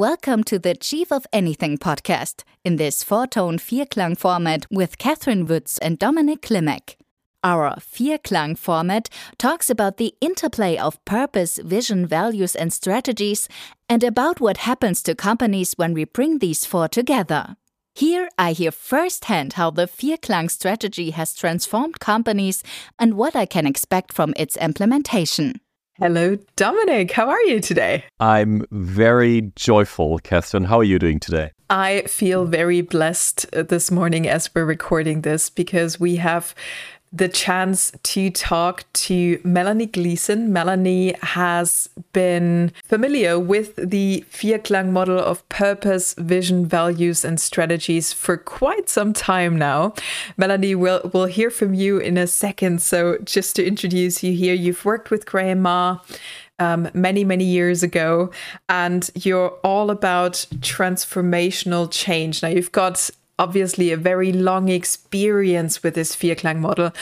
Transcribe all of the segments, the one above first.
Welcome to the Chief of Anything podcast in this four tone Vierklang format with Catherine Woods and Dominic Klimek. Our Vierklang format talks about the interplay of purpose, vision, values, and strategies, and about what happens to companies when we bring these four together. Here I hear firsthand how the Vierklang strategy has transformed companies and what I can expect from its implementation. Hello, Dominic. How are you today? I'm very joyful, Catherine. How are you doing today? I feel very blessed uh, this morning as we're recording this because we have the chance to talk to Melanie Gleeson. Melanie has been familiar with the Vierklang model of purpose, vision, values, and strategies for quite some time now. Melanie, we'll, we'll hear from you in a second. So, just to introduce you here, you've worked with Graham Maher. Um, many, many years ago, and you're all about transformational change. Now, you've got obviously a very long experience with this Vierklang model.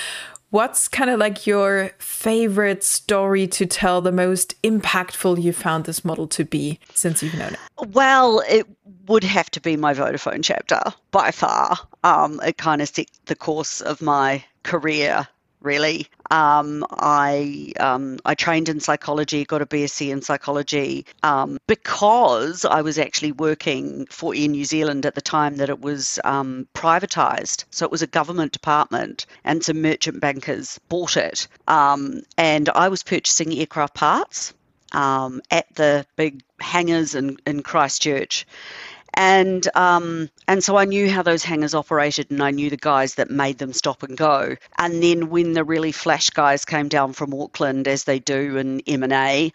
What's kind of like your favorite story to tell, the most impactful you found this model to be since you've known it? Well, it would have to be my Vodafone chapter by far. Um, it kind of set the course of my career really. Um, I um, I trained in psychology, got a BSc in psychology um, because I was actually working for Air New Zealand at the time that it was um, privatised. So it was a government department, and some merchant bankers bought it, um, and I was purchasing aircraft parts. Um, at the big hangars in, in Christchurch and um, and so I knew how those hangars operated, and I knew the guys that made them stop and go. And then when the really flash guys came down from Auckland, as they do in M and A,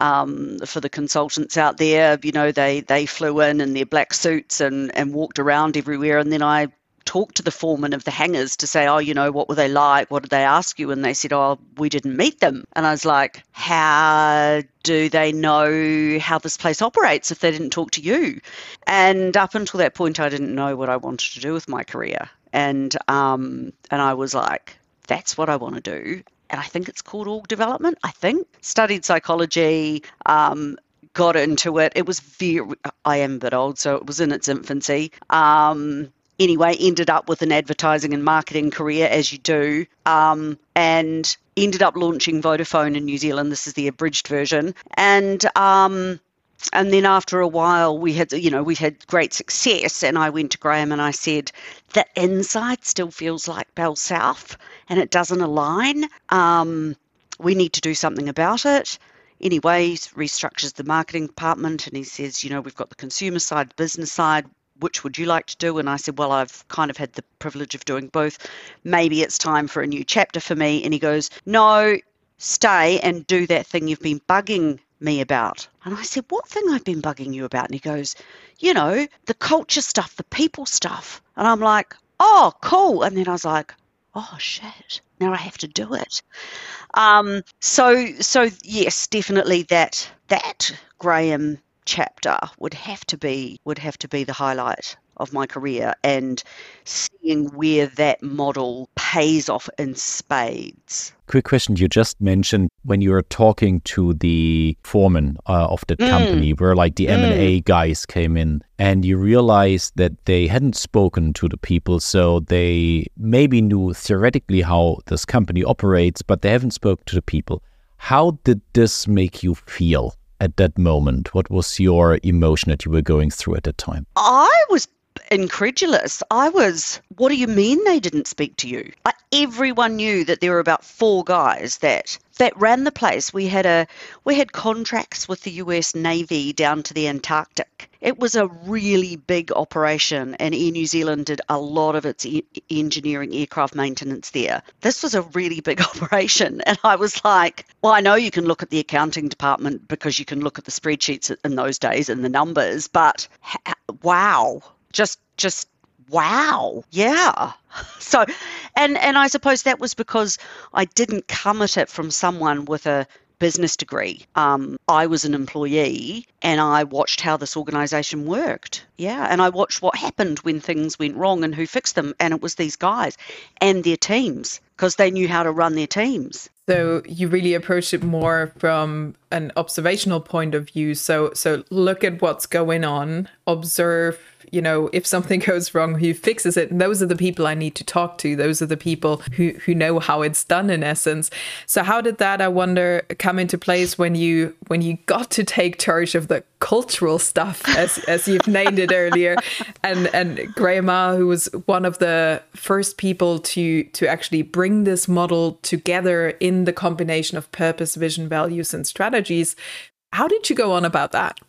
um, for the consultants out there, you know, they they flew in in their black suits and and walked around everywhere, and then I talked to the foreman of the hangars to say, oh, you know, what were they like? What did they ask you? And they said, oh, we didn't meet them. And I was like, how do they know how this place operates if they didn't talk to you? And up until that point, I didn't know what I wanted to do with my career. And um, and I was like, that's what I want to do. And I think it's called org development. I think studied psychology, um, got into it. It was very, I am a bit old, so it was in its infancy. Um, anyway, ended up with an advertising and marketing career, as you do, um, and ended up launching Vodafone in New Zealand. This is the abridged version, and um, and then after a while, we had you know we had great success, and I went to Graham and I said the inside still feels like Bell South, and it doesn't align. Um, we need to do something about it anyway, he restructures the marketing department and he says, you know, we've got the consumer side, business side which would you like to do? And I said, well, I've kind of had the privilege of doing both. Maybe it's time for a new chapter for me. And he goes, no, stay and do that thing you've been bugging me about. And I said, What thing I've been bugging you about? And he goes, You know, the culture stuff, the people stuff. And I'm like, Oh, cool. And then I was like, Oh shit. Now I have to do it. Um, so so yes, definitely that that Graham chapter would have to be would have to be the highlight of my career and seeing where that model pays off in spades. Quick question you just mentioned when you were talking to the foreman uh, of the mm. company where like the mm. M&A guys came in and you realized that they hadn't spoken to the people so they maybe knew theoretically how this company operates but they haven't spoken to the people. How did this make you feel? At that moment? What was your emotion that you were going through at that time? I was incredulous. I was, what do you mean they didn't speak to you? I, everyone knew that there were about four guys that that ran the place. We had a we had contracts with the US Navy down to the Antarctic. It was a really big operation, and Air New Zealand did a lot of its e- engineering aircraft maintenance there. This was a really big operation, and I was like, well, I know you can look at the accounting department because you can look at the spreadsheets in those days and the numbers, but wow, just just wow. Yeah. So and and i suppose that was because i didn't come at it from someone with a business degree. Um, i was an employee and i watched how this organization worked. Yeah. And i watched what happened when things went wrong and who fixed them. And it was these guys and their teams because they knew how to run their teams. So you really approached it more from an observational point of view. So so look at what's going on, observe you know, if something goes wrong, who fixes it? And those are the people I need to talk to. Those are the people who, who know how it's done in essence. So how did that, I wonder, come into place when you when you got to take charge of the cultural stuff, as as you've named it earlier, and and grandma ah, who was one of the first people to to actually bring this model together in the combination of purpose, vision, values, and strategies. How did you go on about that?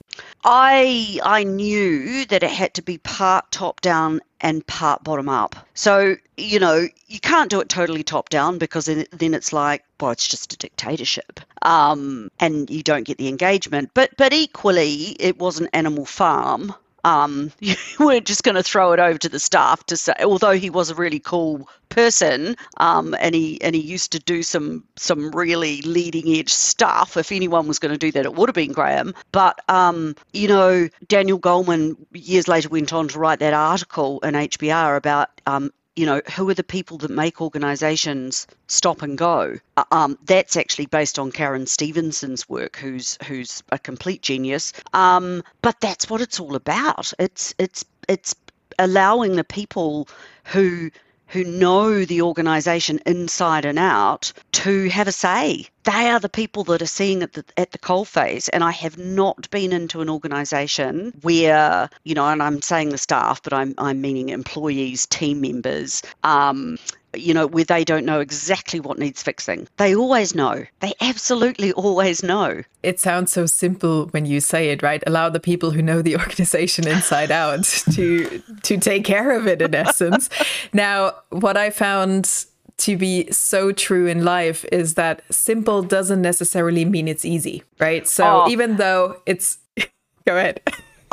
I I knew that it had to be part top down and part bottom up. So you know you can't do it totally top down because then, then it's like well it's just a dictatorship, um, and you don't get the engagement. But but equally it was an animal farm um, you weren't just going to throw it over to the staff to say, although he was a really cool person, um, and he and he used to do some some really leading edge stuff. If anyone was going to do that, it would have been Graham. But um, you know, Daniel Goleman years later went on to write that article in HBR about um, you know, who are the people that make organisations stop and go? Uh, um, that's actually based on Karen Stephenson's work, who's who's a complete genius. Um, but that's what it's all about. It's it's it's allowing the people who who know the organisation inside and out to have a say. They are the people that are seeing at the at the coalface. And I have not been into an organisation where, you know, and I'm saying the staff, but I'm I'm meaning employees, team members, um, you know, where they don't know exactly what needs fixing. They always know. They absolutely always know. It sounds so simple when you say it, right? Allow the people who know the organization inside out to to take care of it in essence. now, what I found to be so true in life is that simple doesn't necessarily mean it's easy, right? So oh. even though it's go ahead.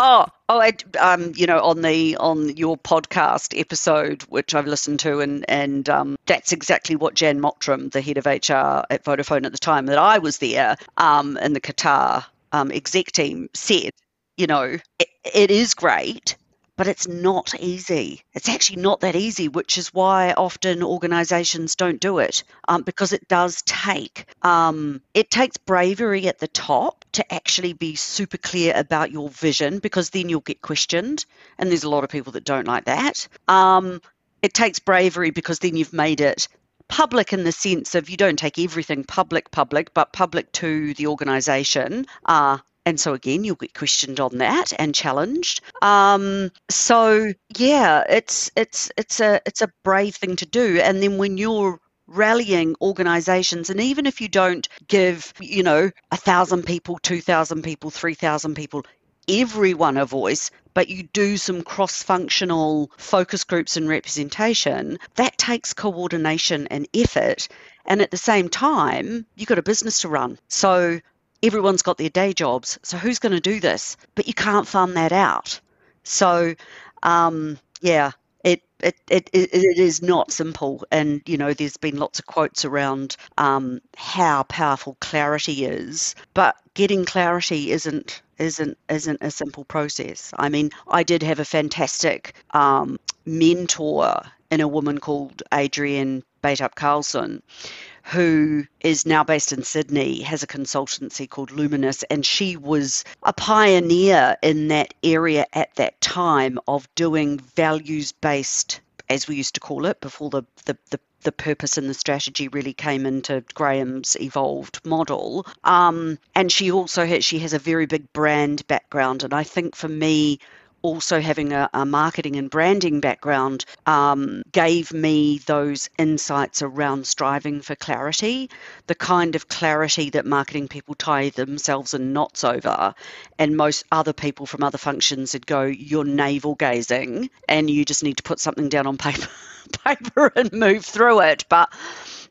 Oh, oh, I, um, you know, on the on your podcast episode, which I've listened to, and and um, that's exactly what Jan Mottram, the head of HR at Vodafone at the time that I was there, um, in the Qatar um, exec team, said, you know, it, it is great, but it's not easy. It's actually not that easy, which is why often organisations don't do it um, because it does take um, it takes bravery at the top to actually be super clear about your vision because then you'll get questioned, and there's a lot of people that don't like that. Um, it takes bravery because then you've made it public in the sense of you don't take everything public public but public to the organization uh, and so again you'll get questioned on that and challenged um, so yeah it's it's it's a it's a brave thing to do and then when you're rallying organizations and even if you don't give you know a thousand people two thousand people three thousand people everyone a voice but you do some cross functional focus groups and representation, that takes coordination and effort. And at the same time, you've got a business to run. So everyone's got their day jobs. So who's going to do this? But you can't fund that out. So, um, yeah, it, it, it, it is not simple. And, you know, there's been lots of quotes around um, how powerful clarity is. But getting clarity isn't isn't isn't a simple process. I mean, I did have a fantastic um, mentor in a woman called Adrienne Bate-Up Carlson, who is now based in Sydney, has a consultancy called Luminous, and she was a pioneer in that area at that time of doing values based, as we used to call it before the, the, the the purpose and the strategy really came into Graham's evolved model. Um, and she also has, she has a very big brand background, and I think for me, also having a, a, marketing and branding background um, gave me those insights around striving for clarity, the kind of clarity that marketing people tie themselves in knots over. And most other people from other functions would go, You're navel gazing, and you just need to put something down on paper, paper and move through it. But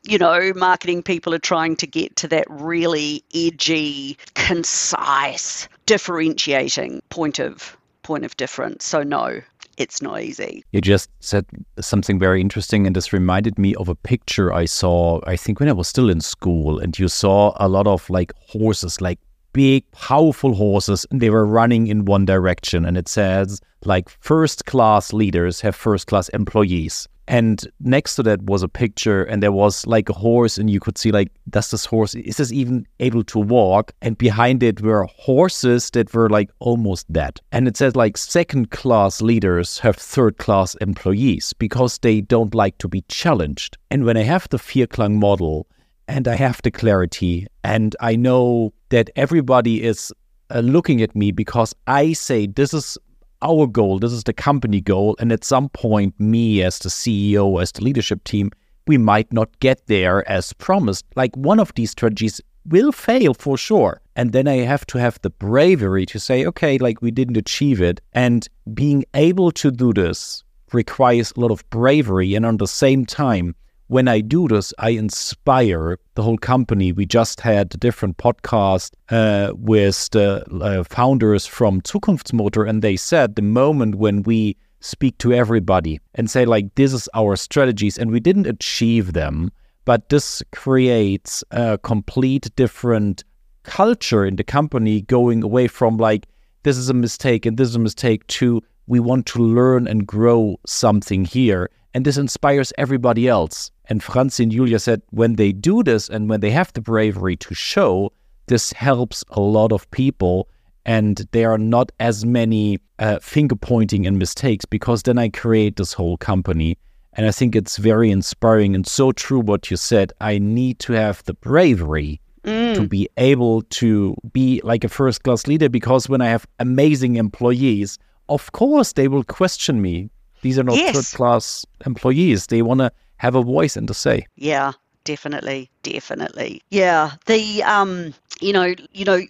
you know, marketing people are trying to get to that really edgy, concise, differentiating point of point of difference. So, no, it's not easy. You just said something very interesting, and this reminded me of a picture I saw, I think, when I was still in school, and you saw a lot of like horses, like big, powerful horses, and they were running in one direction. And it says, like, first class leaders have first class employees. And next to that was a picture, and there was like a horse, and you could see like, does this horse is this even able to walk? And behind it were horses that were like almost dead. And it says like second class leaders have third class employees because they don't like to be challenged. And when I have the fear Vierklang model and I have the clarity, and I know that everybody is uh, looking at me because I say this is our goal, this is the company goal, and at some point, me as the CEO, as the leadership team, we might not get there as promised. Like one of these strategies will fail for sure. And then I have to have the bravery to say, okay, like we didn't achieve it. And being able to do this requires a lot of bravery. And on the same time, when I do this, I inspire the whole company. We just had a different podcast uh, with the uh, founders from Zukunftsmotor, and they said the moment when we speak to everybody and say, like, this is our strategies, and we didn't achieve them, but this creates a complete different culture in the company going away from, like, this is a mistake and this is a mistake to we want to learn and grow something here. And this inspires everybody else. And Franzi and Julia said when they do this and when they have the bravery to show, this helps a lot of people. And there are not as many uh, finger pointing and mistakes because then I create this whole company. And I think it's very inspiring and so true what you said. I need to have the bravery mm. to be able to be like a first class leader because when I have amazing employees, of course they will question me. These are not yes. third class employees. They want to have a voice and to say. Yeah, definitely, definitely. Yeah, the um, you know, you know,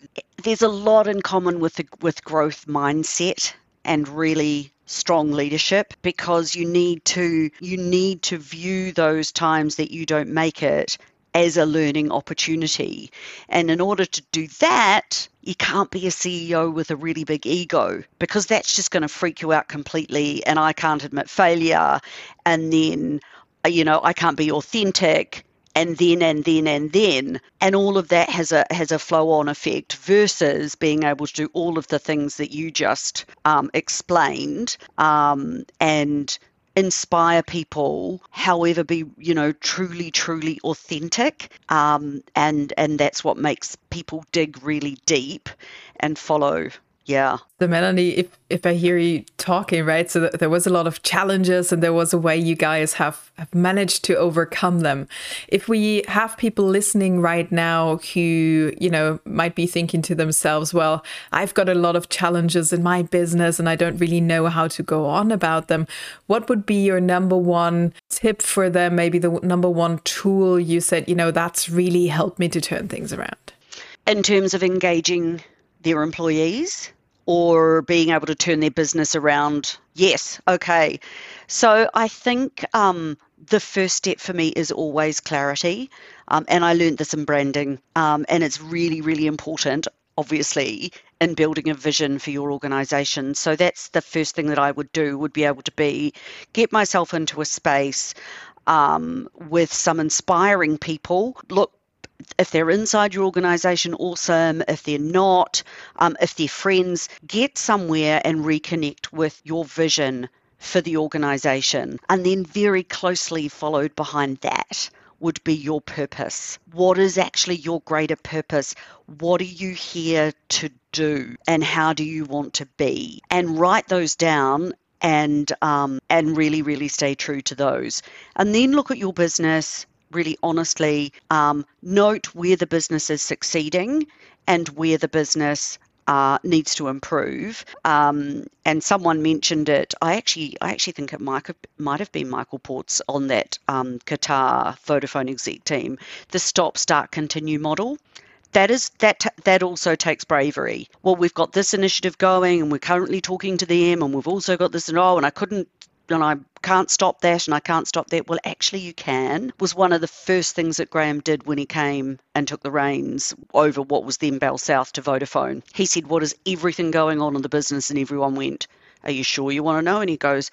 there's a lot in common with the with growth mindset and really strong leadership because you need to you need to view those times that you don't make it as a learning opportunity. And in order to do that, you can't be a CEO with a really big ego because that's just going to freak you out completely. And I can't admit failure. And then you know, I can't be authentic and then and then and then and all of that has a has a flow on effect versus being able to do all of the things that you just um, explained um, and inspire people however be you know truly truly authentic um, and and that's what makes people dig really deep and follow yeah. The melanie if if i hear you talking right so there was a lot of challenges and there was a way you guys have have managed to overcome them. If we have people listening right now who you know might be thinking to themselves well i've got a lot of challenges in my business and i don't really know how to go on about them what would be your number one tip for them? Maybe the number one tool you said you know that's really helped me to turn things around. In terms of engaging their employees or being able to turn their business around. Yes, okay. So I think um, the first step for me is always clarity. Um, and I learned this in branding. Um, and it's really, really important, obviously, in building a vision for your organization. So that's the first thing that I would do, would be able to be get myself into a space um, with some inspiring people. Look, if they're inside your organization, awesome. If they're not, um, if they're friends, get somewhere and reconnect with your vision for the organization. And then, very closely followed behind that, would be your purpose. What is actually your greater purpose? What are you here to do? And how do you want to be? And write those down and um, and really really stay true to those and then look at your business really honestly um, note where the business is succeeding and where the business uh, needs to improve. Um, and someone mentioned it. I actually, I actually think it might have, might have been Michael Ports on that um, Qatar Vodafone exec team. The stop, start, continue model. That is that that also takes bravery. Well, we've got this initiative going, and we're currently talking to them, and we've also got this and oh, and I couldn't and I can't stop that and I can't stop that. Well, actually, you can, was one of the first things that Graham did when he came and took the reins over what was then Bell South to Vodafone. He said, What is everything going on in the business? And everyone went, Are you sure you want to know? And he goes,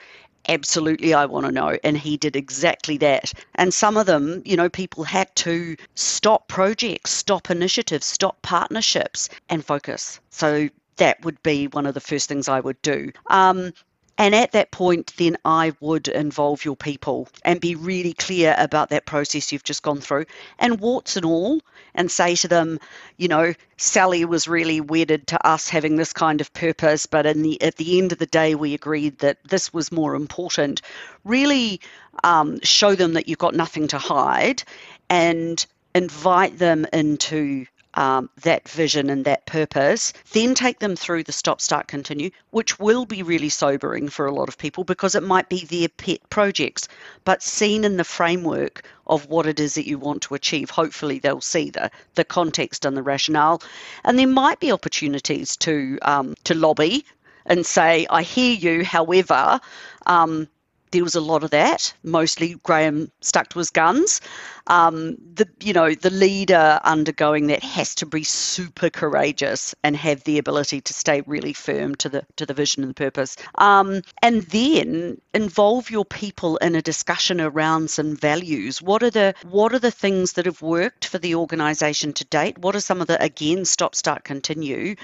Absolutely, I want to know. And he did exactly that. And some of them, you know, people had to stop projects, stop initiatives, stop partnerships, and focus. So that would be one of the first things I would do. Um, And at that point, then I would involve your people and be really clear about that process you've just gone through and warts and all, and say to them, you know, Sally was really wedded to us having this kind of purpose, but in the at the end of the day, we agreed that this was more important. Really um, show them that you've got nothing to hide, and invite them into um, that vision and that purpose, then take them through the stop, start, continue, which will be really sobering for a lot of people because it might be their pet projects, but seen in the framework of what it is that you want to achieve, hopefully they'll see the, the context and the rationale. And there might be opportunities to um, to lobby and say, I hear you, however, um, there was a lot of that. Mostly Graham stuck to his guns. Um, the you know the leader undergoing that has to be super courageous and have the ability to stay really firm to the to the vision and the purpose. Um, and then involve your people in a discussion around some values. What are the what are the things that have worked for the organisation to date? What are some of the again stop start continue?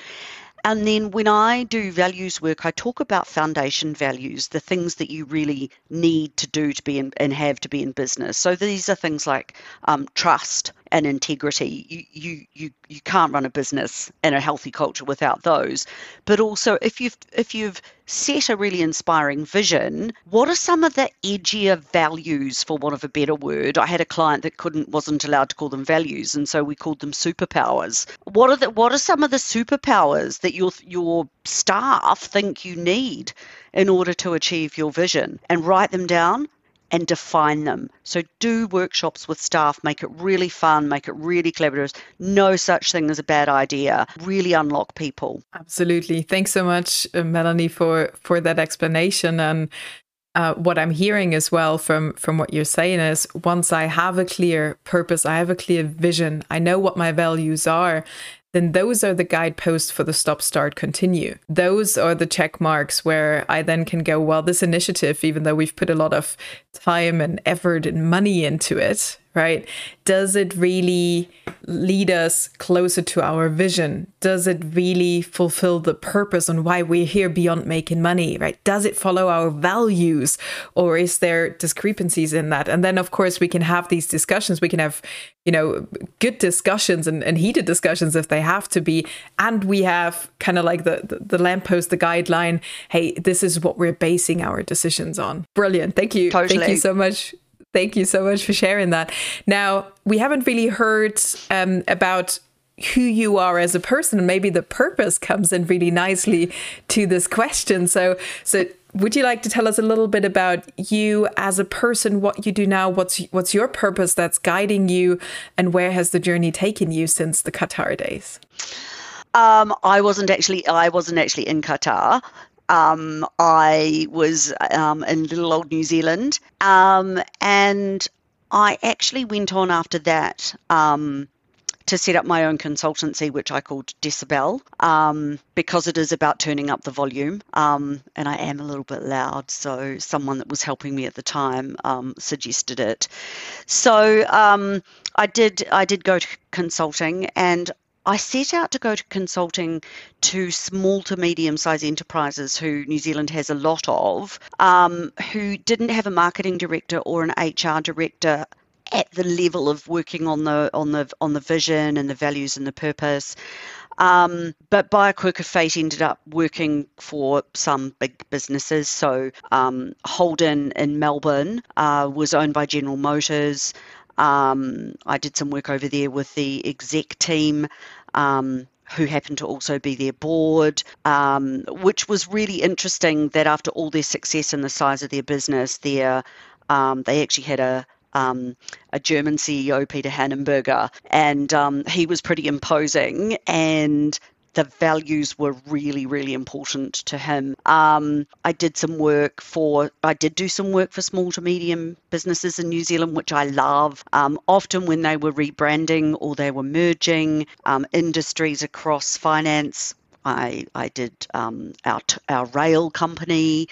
And then when I do values work, I talk about foundation values, the things that you really need to do to be in, and have to be in business. So these are things like um, trust, and integrity. You, you you you can't run a business and a healthy culture without those. But also, if you've if you've set a really inspiring vision, what are some of the edgier values, for want of a better word? I had a client that couldn't wasn't allowed to call them values, and so we called them superpowers. What are the what are some of the superpowers that your your staff think you need in order to achieve your vision? And write them down and define them. So do workshops with staff, make it really fun, make it really collaborative. No such thing as a bad idea. Really unlock people. Absolutely. Thanks so much, uh, Melanie, for for that explanation. And uh, what I'm hearing as well from from what you're saying is once I have a clear purpose, I have a clear vision, I know what my values are, then those are the guideposts for the stop, start, continue. Those are the check marks where I then can go, well, this initiative, even though we've put a lot of time and effort and money into it, right? Does it really lead us closer to our vision? Does it really fulfill the purpose on why we're here beyond making money, right? Does it follow our values or is there discrepancies in that? And then, of course, we can have these discussions. We can have, you know, good discussions and, and heated discussions if they have to be. And we have kind of like the, the, the lamppost, the guideline. Hey, this is what we're basing our decisions on. Brilliant. Thank you. Totally. Thank you so much Thank you so much for sharing that. Now, we haven't really heard um, about who you are as a person maybe the purpose comes in really nicely to this question so so would you like to tell us a little bit about you as a person what you do now what's what's your purpose that's guiding you and where has the journey taken you since the qatar days um, I wasn't actually I wasn't actually in Qatar. Um, I was um, in little old New Zealand, um, and I actually went on after that um, to set up my own consultancy, which I called Decibel, um, because it is about turning up the volume. Um, and I am a little bit loud, so someone that was helping me at the time um, suggested it. So um, I did. I did go to consulting, and I set out to go to consulting to small to medium sized enterprises who New Zealand has a lot of, um, who didn't have a marketing director or an HR director at the level of working on the on the on the vision and the values and the purpose. Um, but by a quirk of fate, ended up working for some big businesses. So um, Holden in Melbourne uh, was owned by General Motors. Um, I did some work over there with the exec team. Um, who happened to also be their board, um, which was really interesting that after all their success and the size of their business, their, um, they actually had a, um, a German CEO, Peter Hanenberger, and um, he was pretty imposing. And the values were really, really important to him. Um, I did some work for, I did do some work for small to medium businesses in New Zealand, which I love. Um, often when they were rebranding or they were merging um, industries across finance, I, I did um, our, our rail company.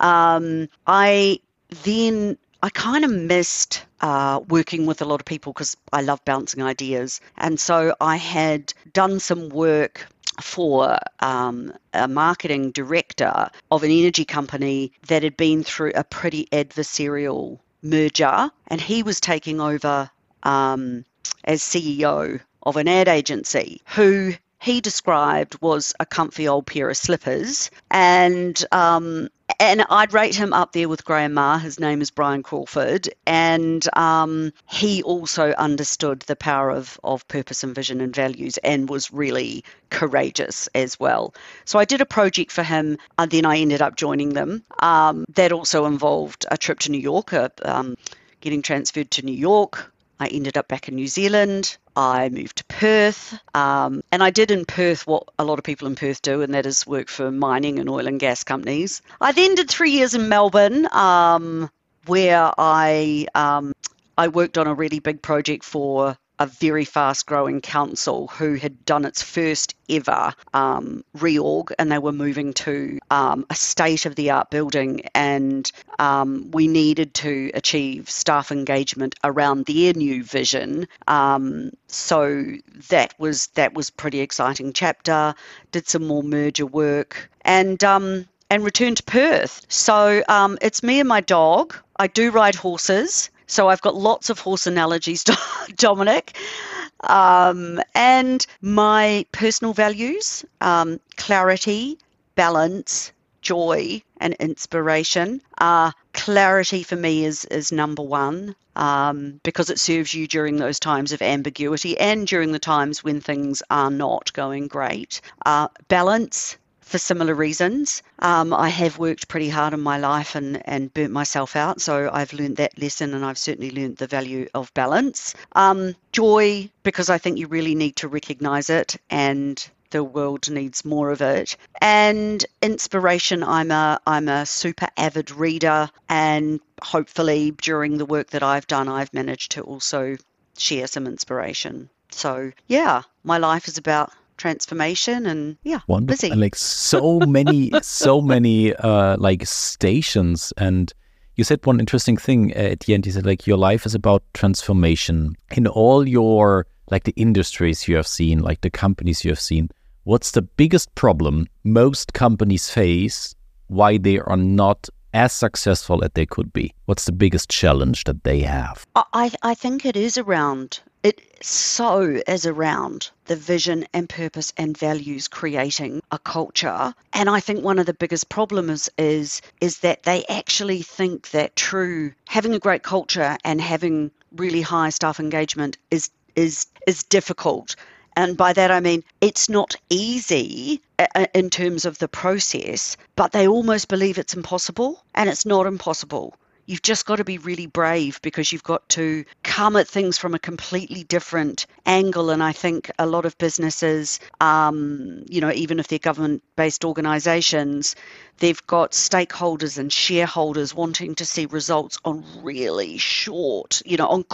Um, I then I kind of missed uh, working with a lot of people because I love bouncing ideas. And so I had done some work for um, a marketing director of an energy company that had been through a pretty adversarial merger, and he was taking over um, as CEO of an ad agency who he described was a comfy old pair of slippers and um, and I'd rate him up there with Graham Maher. His name is Brian Crawford, and um, he also understood the power of of purpose and vision and values, and was really courageous as well. So I did a project for him, and then I ended up joining them. Um, that also involved a trip to New York, uh, um, getting transferred to New York. I ended up back in New Zealand. I moved to Perth. Um, and I did in Perth what a lot of people in Perth do, and that is work for mining and oil and gas companies. I then did three years in Melbourne, um, where I um, I worked on a really big project for a very fast growing council who had done its first ever um, reorg and they were moving to um, a state of the art building and um, we needed to achieve staff engagement around their new vision um, so that was that was pretty exciting chapter did some more merger work and um, and returned to Perth. So um, it's me and my dog. I do ride horses. So I've got lots of horse analogies, Dominic. Um, and my personal values um, clarity, balance, joy, and inspiration. Uh, clarity for me is, is number one um, because it serves you during those times of ambiguity and during the times when things are not going great. Uh, balance, for similar reasons. Um, I have worked pretty hard in my life and, and burnt myself out, so I've learned that lesson and I've certainly learned the value of balance. Um, joy, because I think you really need to recognize it and the world needs more of it. And inspiration, I'm a I'm a super avid reader and hopefully during the work that I've done I've managed to also share some inspiration. So yeah, my life is about transformation and yeah Wonderful. busy. And like so many so many uh like stations. And you said one interesting thing at the end. You said like your life is about transformation. In all your like the industries you have seen like the companies you have seen what's the biggest problem most companies face why they are not as successful as they could be? What's the biggest challenge that they have? I i think it is around it so is around the vision and purpose and values creating a culture. And i think one of the biggest problems is is that they actually think that true having a great culture and having really high staff engagement is is is difficult. And by that I mean it's not easy uh, uh, in terms of the process, but they almost believe it's impossible, and it's not impossible you've just got to be really brave because you've got to come at things from a completely different angle. And I think a lot of businesses, um, you know, even if they're government based organizations, they've got stakeholders and shareholders wanting to see results on really short, you know, on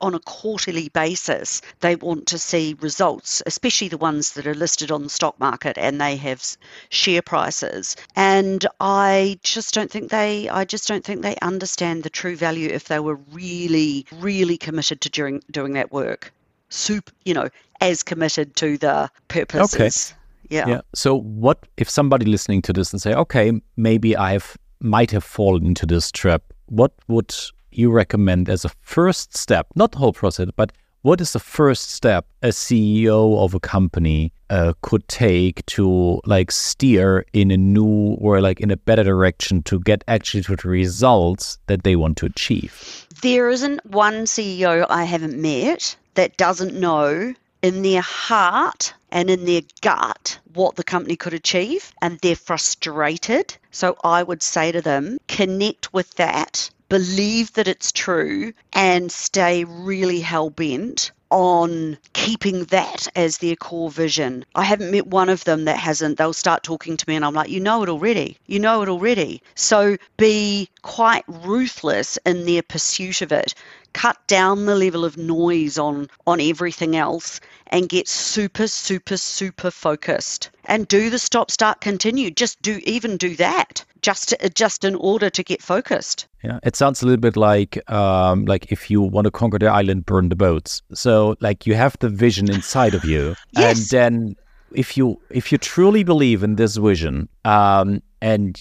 on a quarterly basis. They want to see results, especially the ones that are listed on the stock market and they have share prices. And I just don't think they, I just don't think they understand the true value if they were really, really committed to doing doing that work. Soup, you know, as committed to the purposes. Okay. Yeah. Yeah. So what if somebody listening to this and say, okay, maybe I've might have fallen into this trap. What would you recommend as a first step? Not the whole process, but what is the first step a CEO of a company uh, could take to like steer in a new or like in a better direction to get actually to the results that they want to achieve? There isn't one CEO I haven't met that doesn't know in their heart and in their gut what the company could achieve and they're frustrated. So I would say to them, connect with that believe that it's true and stay really hell bent on keeping that as their core vision. I haven't met one of them that hasn't. They'll start talking to me and I'm like, you know it already. You know it already. So be quite ruthless in their pursuit of it. Cut down the level of noise on on everything else and get super super super focused. And do the stop start continue. Just do even do that. Just just in order to get focused. Yeah it sounds a little bit like um like if you want to conquer the island burn the boats. So like you have the vision inside of you. Yes. and then if you if you truly believe in this vision um, and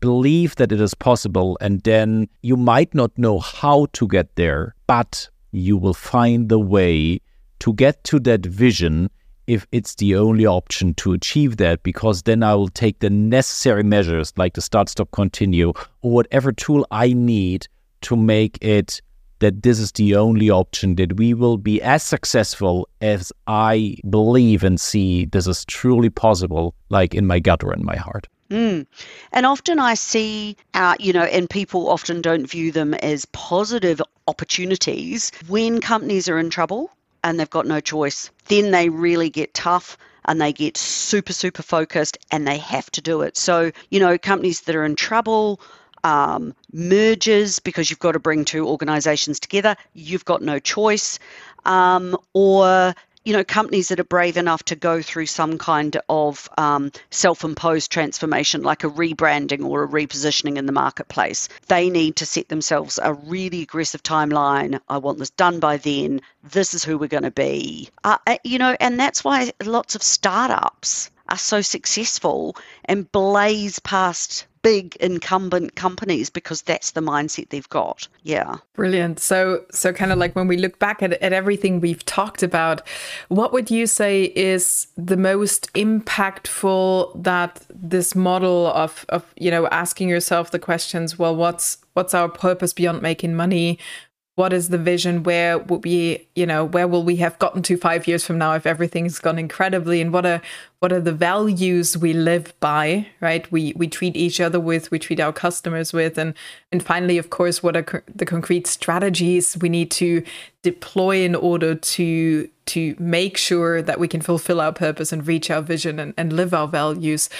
believe that it is possible, and then you might not know how to get there, but you will find the way to get to that vision if it's the only option to achieve that, because then I will take the necessary measures like the start, stop, continue, or whatever tool I need to make it that this is the only option, that we will be as successful as I believe and see this is truly possible, like in my gut or in my heart. Mm. And often I see, uh, you know, and people often don't view them as positive opportunities when companies are in trouble and they've got no choice. Then they really get tough and they get super, super focused and they have to do it. So, you know, companies that are in trouble, um, mergers because you've got to bring two organizations together, you've got no choice. Um, or you know, companies that are brave enough to go through some kind of um, self imposed transformation, like a rebranding or a repositioning in the marketplace, they need to set themselves a really aggressive timeline. I want this done by then. This is who we're going to be. Uh, uh, you know, and that's why lots of startups are so successful and blaze past big incumbent companies because that's the mindset they've got. Yeah. Brilliant. So so kind of like when we look back at, at everything we've talked about, what would you say is the most impactful that this model of of you know asking yourself the questions, well, what's what's our purpose beyond making money? What is the vision? Where will we you know where will we have gotten to five years from now if everything's gone incredibly? And what are what are the values we live by right? We we treat each other with we treat our customers with and and finally of course what are co- the concrete strategies we need to deploy in order to to make sure that we can fulfill our purpose and reach our vision and, and live our values?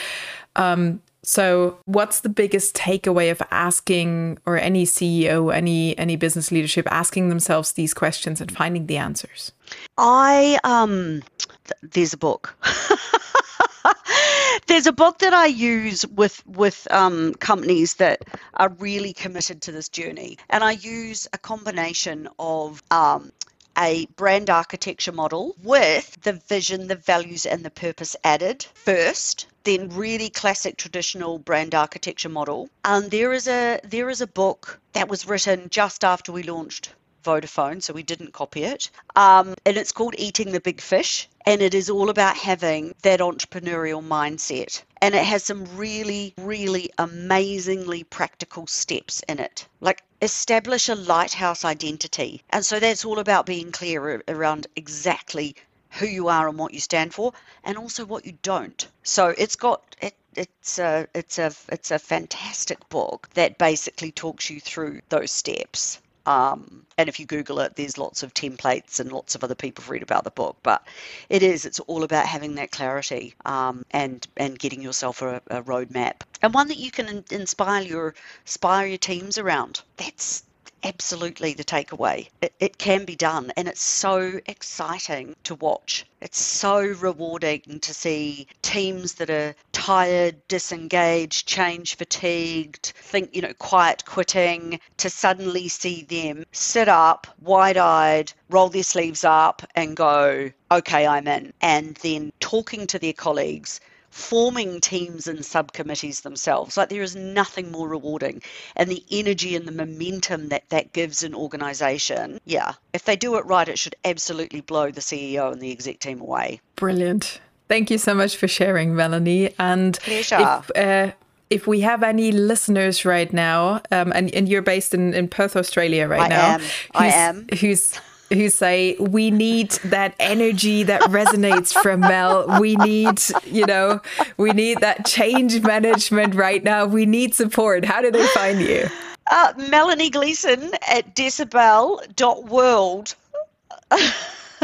Um, so, what's the biggest takeaway of asking, or any CEO, any any business leadership asking themselves these questions and finding the answers? I um, th- there's a book. there's a book that I use with with um, companies that are really committed to this journey, and I use a combination of um, a brand architecture model with the vision, the values, and the purpose added first then really classic traditional brand architecture model. And there is a there is a book that was written just after we launched Vodafone, so we didn't copy it. Um, and it's called Eating the Big Fish. And it is all about having that entrepreneurial mindset. And it has some really, really amazingly practical steps in it. Like establish a lighthouse identity. And so that's all about being clear around exactly who you are and what you stand for, and also what you don't. So it's got it, it's a it's a it's a fantastic book that basically talks you through those steps. Um, and if you Google it, there's lots of templates and lots of other people read about the book. But it is, it's all about having that clarity um, and and getting yourself a, a roadmap and one that you can inspire your inspire your teams around. That's absolutely the takeaway. It, it can be done, and it's so exciting to watch. It's so rewarding to see teams that are tired, disengaged, change fatigued, think, you know, quiet quitting, to suddenly see them sit up, wide eyed, roll their sleeves up, and go, okay, I'm in. And then talking to their colleagues forming teams and subcommittees themselves. Like there is nothing more rewarding. And the energy and the momentum that that gives an organization, yeah, if they do it right, it should absolutely blow the CEO and the exec team away. Brilliant. Thank you so much for sharing, Melanie. And Pleasure. If, uh, if we have any listeners right now, um, and, and you're based in, in Perth, Australia right I now. Am. I am. Who's who say we need that energy that resonates from Mel. We need, you know, we need that change management right now. We need support. How do they find you? Uh, Melanie Gleeson at decibel.world.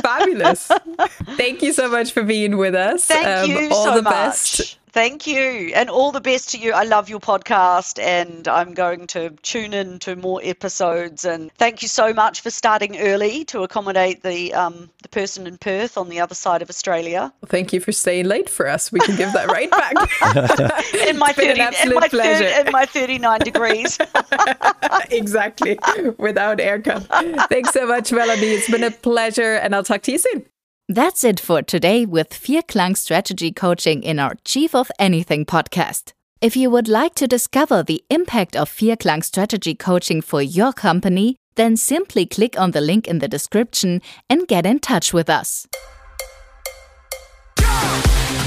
Fabulous. Thank you so much for being with us. Thank um, you all so the much. best Thank you. And all the best to you. I love your podcast and I'm going to tune in to more episodes. And thank you so much for starting early to accommodate the um, the person in Perth on the other side of Australia. Well, thank you for staying late for us. We can give that right back. in my 30, in my, 30, in my 39 degrees. exactly. Without aircon. Thanks so much, Melanie. It's been a pleasure and I'll talk to you soon. That's it for today with Vierklang Strategy Coaching in our Chief of Anything podcast. If you would like to discover the impact of Vierklang Strategy Coaching for your company, then simply click on the link in the description and get in touch with us. Go!